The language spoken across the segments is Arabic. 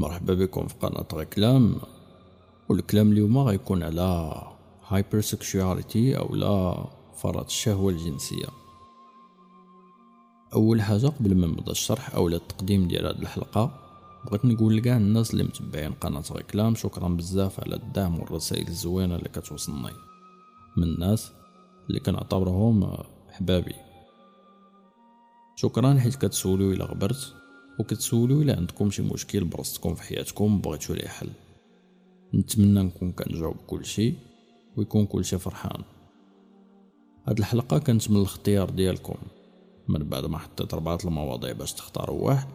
مرحبا بكم في قناة غكلام والكلام اليوم غيكون على hypersexuality أو لا فرط الشهوة الجنسية. أول حاجة قبل ما نبدأ الشرح أو التقديم ديال هذه الحلقة بغيت نقول لكاع الناس اللي متبعين قناة غكلام شكرا بزاف على الدعم والرسائل الزوينة اللي كتوصلني من الناس اللي كنعتبرهم حبابي شكرا حيت كتسولوا إلى غبرت. وكتسولوا إلى عندكم شي مشكل برصتكم في حياتكم بغيتو ليه حل. نتمنى نكون كنجاوب كلشي ويكون كلشي فرحان. هاد الحلقة كانت من الاختيار ديالكم. من بعد ما حطيت ربعة المواضيع باش تختاروا واحد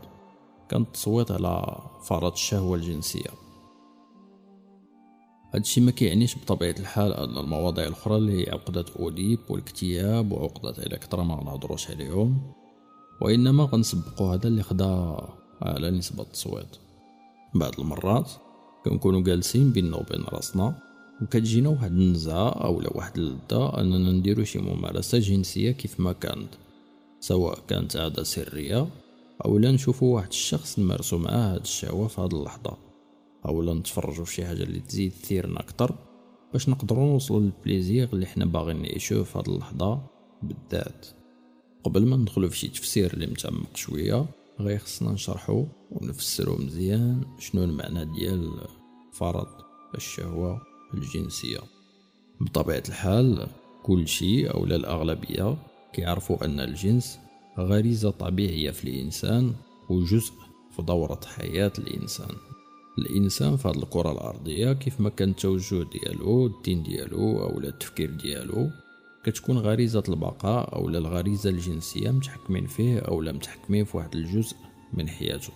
كان التصويت على فرط الشهوة الجنسية. هادشي ما كيعنيش بطبيعة الحال أن المواضيع الأخرى اللي هي عقدة أوديب والاكتئاب وعقدة إلكترا ما غنهضروش عليهم. وإنما غنسبقو هذا اللي خدا على نسبة التصويت. بعض المرات كنكونو جالسين بيننا وبين راسنا وكتجينا واحد النزعة أولا واحد اللذة أننا نديرو شي ممارسة جنسية كيف ما كانت سواء كانت عادة سرية أولا نشوفو واحد الشخص نمارسو معاه هاد الشهوة في هاد اللحظة. أولا نتفرجو في شي حاجة اللي تزيد تثيرنا أكتر باش نقدرو نوصلو للبليزير اللي حنا باغيين نعيشوه في هاد اللحظة بالذات. قبل ما ندخلو في شي تفسير اللي متعمق شوية غير خصنا نشرحو ونفسرو مزيان شنو المعنى ديال فرض الشهوة الجنسية. بطبيعة الحال كل شيء أو الأغلبية كيعرفوا أن الجنس غريزة طبيعية في الإنسان وجزء في دورة حياة الإنسان. الإنسان في هذه الكرة الأرضية كيف ما كان التوجه ديالو الدين ديالو أو التفكير ديالو كتكون غريزة البقاء أو الغريزة الجنسية متحكمين فيه أو لا متحكمين في واحد الجزء من حياته.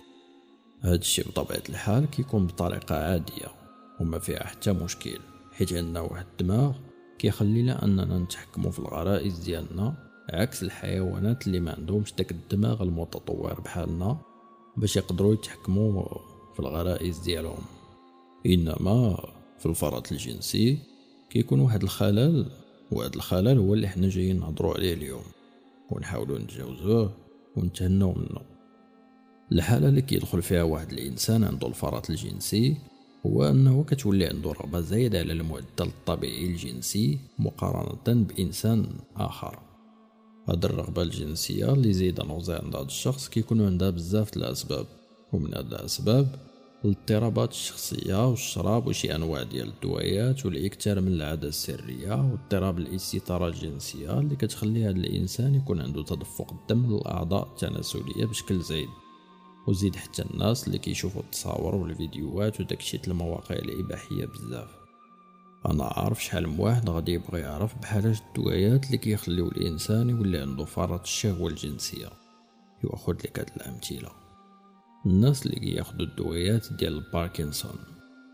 هذا الشيء بطبيعة الحال كيكون بطريقة عادية وما فيها حتى مشكل حيت عندنا واحد الدماغ كيخلينا أننا نتحكموا في الغرائز ديالنا عكس الحيوانات اللي ما عندهمش داك الدماغ المتطور بحالنا باش يقدروا يتحكموا في الغرائز ديالهم. إنما في الفرط الجنسي كيكون واحد الخلل وهذا الخلل هو اللي حنا جايين نهضروا عليه اليوم. ونحاولوا نتجاوزوه ونتهناو منه الحالة اللي كيدخل فيها واحد الإنسان عنده الفرط الجنسي هو أنه كتولي عنده رغبة زايدة على المعدل الطبيعي الجنسي مقارنة بإنسان آخر. هاد الرغبة الجنسية اللي زايدة نوزي عند هاد الشخص كيكونوا عندها بزاف الأسباب. ومن هاد الأسباب الاضطرابات الشخصية والشراب وشي أنواع ديال الدويات والإكثار من العادة السرية واضطراب الاستثارة الجنسية اللي كتخلي هذا الإنسان يكون عنده تدفق الدم للأعضاء التناسلية بشكل زايد. وزيد حتى الناس اللي كيشوفوا التصاور والفيديوهات وداكشي المواقع الإباحية بزاف. أنا عارف شحال من واحد غادي يبغي يعرف بحال الدويات اللي كيخليو الإنسان يولي عنده فرط الشهوة الجنسية. ياخذ لك هاد الأمثلة. الناس اللي كياخدو الدويات ديال الباركنسون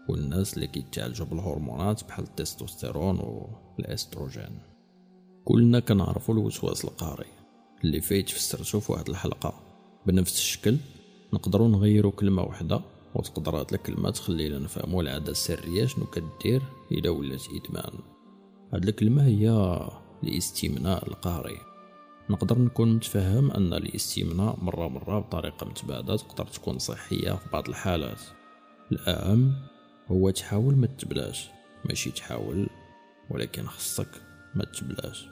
والناس اللي كيتعالجوا بالهرمونات بحال التستوستيرون والاستروجين كلنا كنعرفوا الوسواس القهري اللي فايت فسرتو في واحد الحلقة. بنفس الشكل نقدروا نغيروا كلمة واحدة وتقدر هاد الكلمة تخلينا نفهموا العادة السرية شنو كدير إلا ولات إدمان. هاد الكلمة هي الاستمناء القهري. نقدر نكون متفهم أن الاستمناء مرة مرة بطريقة متباعدة تقدر تكون صحية في بعض الحالات. الأهم هو تحاول ما تبلاش. ماشي تحاول ولكن خصك ما تبلاش.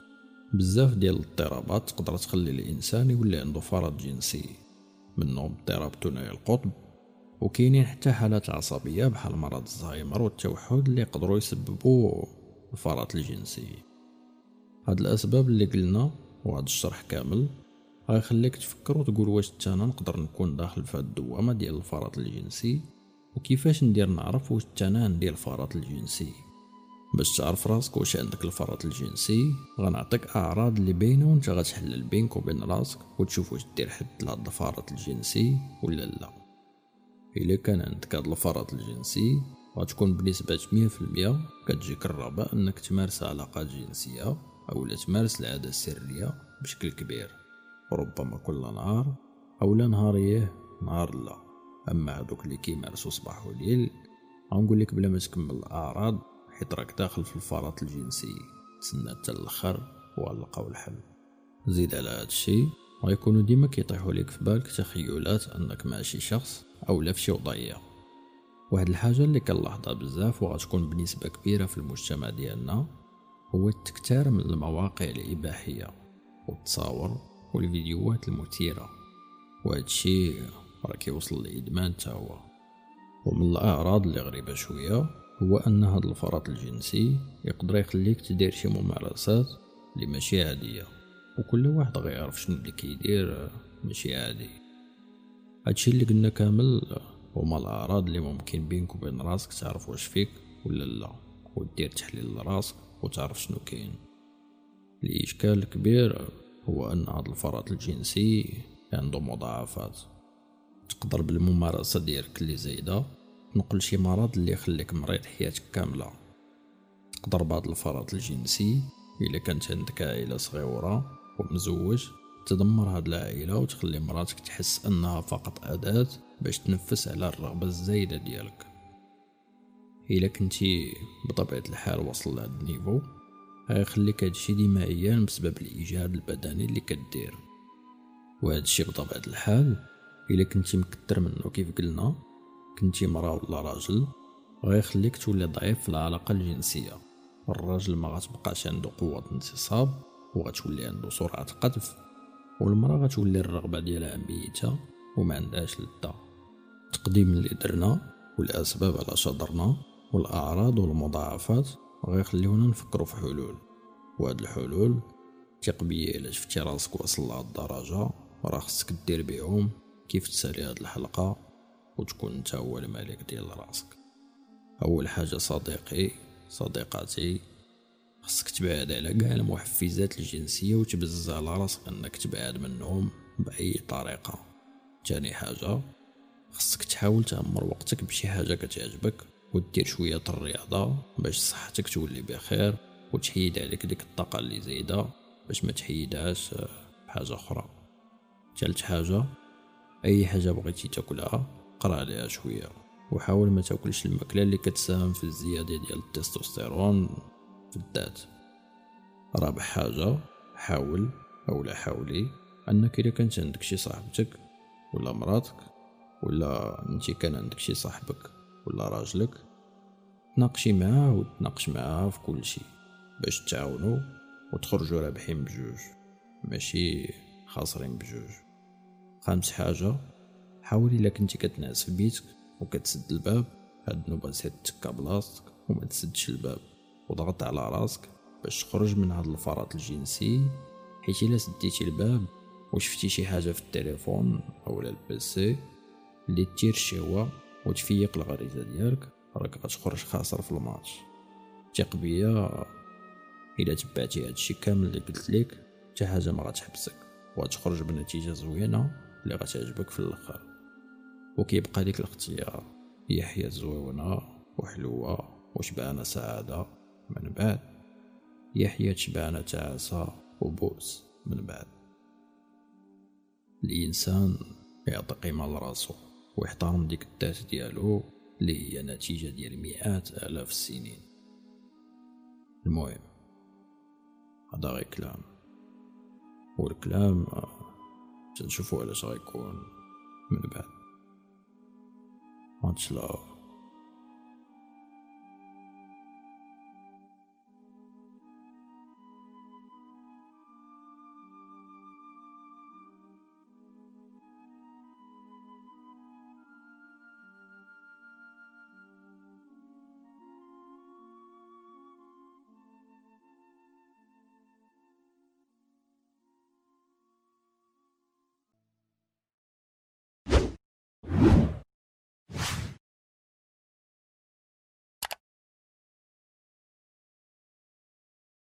بزاف ديال الاضطرابات تقدر تخلي الإنسان يولي عنده فرط جنسي. منهم اضطراب ثنائي القطب وكاينين حتى حالات عصبية بحال مرض الزهايمر والتوحد اللي يقدروا يسببوا الفرط الجنسي. هاد الأسباب اللي قلنا وهذا الشرح كامل. غيخليك تفكر وتقول واش أنا نقدر نكون داخل في الدوامة ديال الفرط الجنسي وكيفاش ندير نعرف واش أنا عندي الفرط الجنسي. باش تعرف راسك واش عندك الفرط الجنسي غنعطيك أعراض اللي باينة وأنت غتحلل بينك وبين راسك وتشوف واش دير حد لهاد الفرط الجنسي ولا لا. إلا كان عندك هاد الفرط الجنسي غتكون في المية كتجيك الرغبة إنك تمارس علاقات جنسية. أو تمارس العادة السرية بشكل كبير. ربما كل نهار أو لا نهاريه نهار لا. أما هادوك اللي كيمارسو صباح وليل غنقول لك بلا ما تكمل الأعراض حيت راك داخل في الفرط الجنسي. تسنى حتى الآخر ولقاو الحل زيد على هادشي غيكونوا ديما كيطيحوا لك في بالك تخيلات أنك مع شي شخص أو لا في شي وضعية. واحد الحاجة اللي كنلاحظها بزاف وغتكون بنسبة كبيرة في المجتمع ديالنا هو التكتار من المواقع الإباحية والتصاور والفيديوهات المثيرة. وهذا الشيء راه كيوصل لإدمان تا هو. ومن الأعراض اللي غريبة شوية هو أن هذا الفرط الجنسي يقدر يخليك تدير شي ممارسات اللي ماشي عادية. وكل واحد غيعرف شنو اللي كيدير ماشي عادي. هادشي اللي قلنا كامل هما الأعراض اللي ممكن بينك وبين راسك تعرف واش فيك ولا لا ودير تحليل لراسك وتعرف شنو كاين. الإشكال الكبير هو أن هذا الفرط الجنسي عنده مضاعفات. تقدر بالممارسة ديالك اللي زايدة تنقل شي مرض اللي يخليك مريض حياتك كاملة. تقدر بعض الفرط الجنسي إلا كانت عندك عائلة صغيرة ومزوج تدمر هاد العائلة وتخلي مراتك تحس أنها فقط أداة باش تنفس على الرغبة الزايدة ديالك. إلا كنتي بطبيعة الحال وصل لهاد النيفو غيخليك هادشي ديما عيان بسبب الإجهاد البدني اللي كدير. وهاد الشي بطبيعة الحال إلا كنتي مكتر منه كيف قلنا كنتي مرا ولا راجل غيخليك تولي ضعيف في العلاقة الجنسية. الراجل ما غتبقاش عنده قوة انتصاب وغتولي عنده سرعة قذف والمرأة غتولي الرغبة ديالها ميتة وما عندهاش لذة التقديم اللي درنا والأسباب على شضرنا والأعراض والمضاعفات غيخليونا نفكروا في حلول. وهاد الحلول ثق بيا الا شفتي راسك واصل لهاد الدرجة راه خصك دير بيهم كيف تسالي هاد الحلقة وتكون انت هو الملك ديال راسك. أول حاجة صديقي صديقاتي خصك تبعد على كاع المحفزات الجنسية وتبزز على راسك إنك تبعد منهم بأي طريقة. تاني حاجة خصك تحاول تعمر وقتك بشي حاجة كتعجبك ودير شوية الرياضة باش صحتك تولي بخير وتحيد عليك ديك الطاقة اللي زايدة باش ما تحيدهاش بحاجة أخرى. تالت حاجة أي حاجة بغيتي تاكلها قرأ عليها شوية وحاول ما تاكلش الماكلة اللي كتساهم في الزيادة ديال التستوستيرون في الذات. رابع حاجة حاول أو لا حاولي أنك إذا كانت عندك شي صاحبتك ولا مراتك ولا إنتي كان عندك شي صاحبك. ولا راجلك. تناقشي معاه وتناقش معاه في كل شيء باش تعاونوا وتخرجوا رابحين بجوج ماشي خاسرين بجوج. خامس حاجة حاول إلا كنتي كتنعس في بيتك وكتسد الباب هاد النوبة سير تكا بلاصتك وما تسدش الباب. وضغط على راسك باش تخرج من هاد الفرط الجنسي حيت إلا سديتي الباب وشفتي شي حاجة في التليفون اولا البيسي اللي تثير الشهوة وتفيق الغريزة ديالك راك غتخرج خاسر في الماتش. ثق بيا إلا تبعتي هادشي كامل اللي قلت لك حتى حاجة ما غتحبسك. وغتخرج بنتيجة زوينة اللي غتعجبك في الآخر. وكيبقى لك الاختيار. هي حياة زوينة وحلوة وشبعانة سعادة من بعد. هي حياة شبعانة تعاسة وبؤس من بعد. الإنسان يعطي قيمة لراسو ويحترم ديك الذات ديالو اللي هي نتيجة ديال مئات آلاف السنين. المهم هذا غير كلام. والكلام تنشوفو علاش غيكون من بعد. Much love.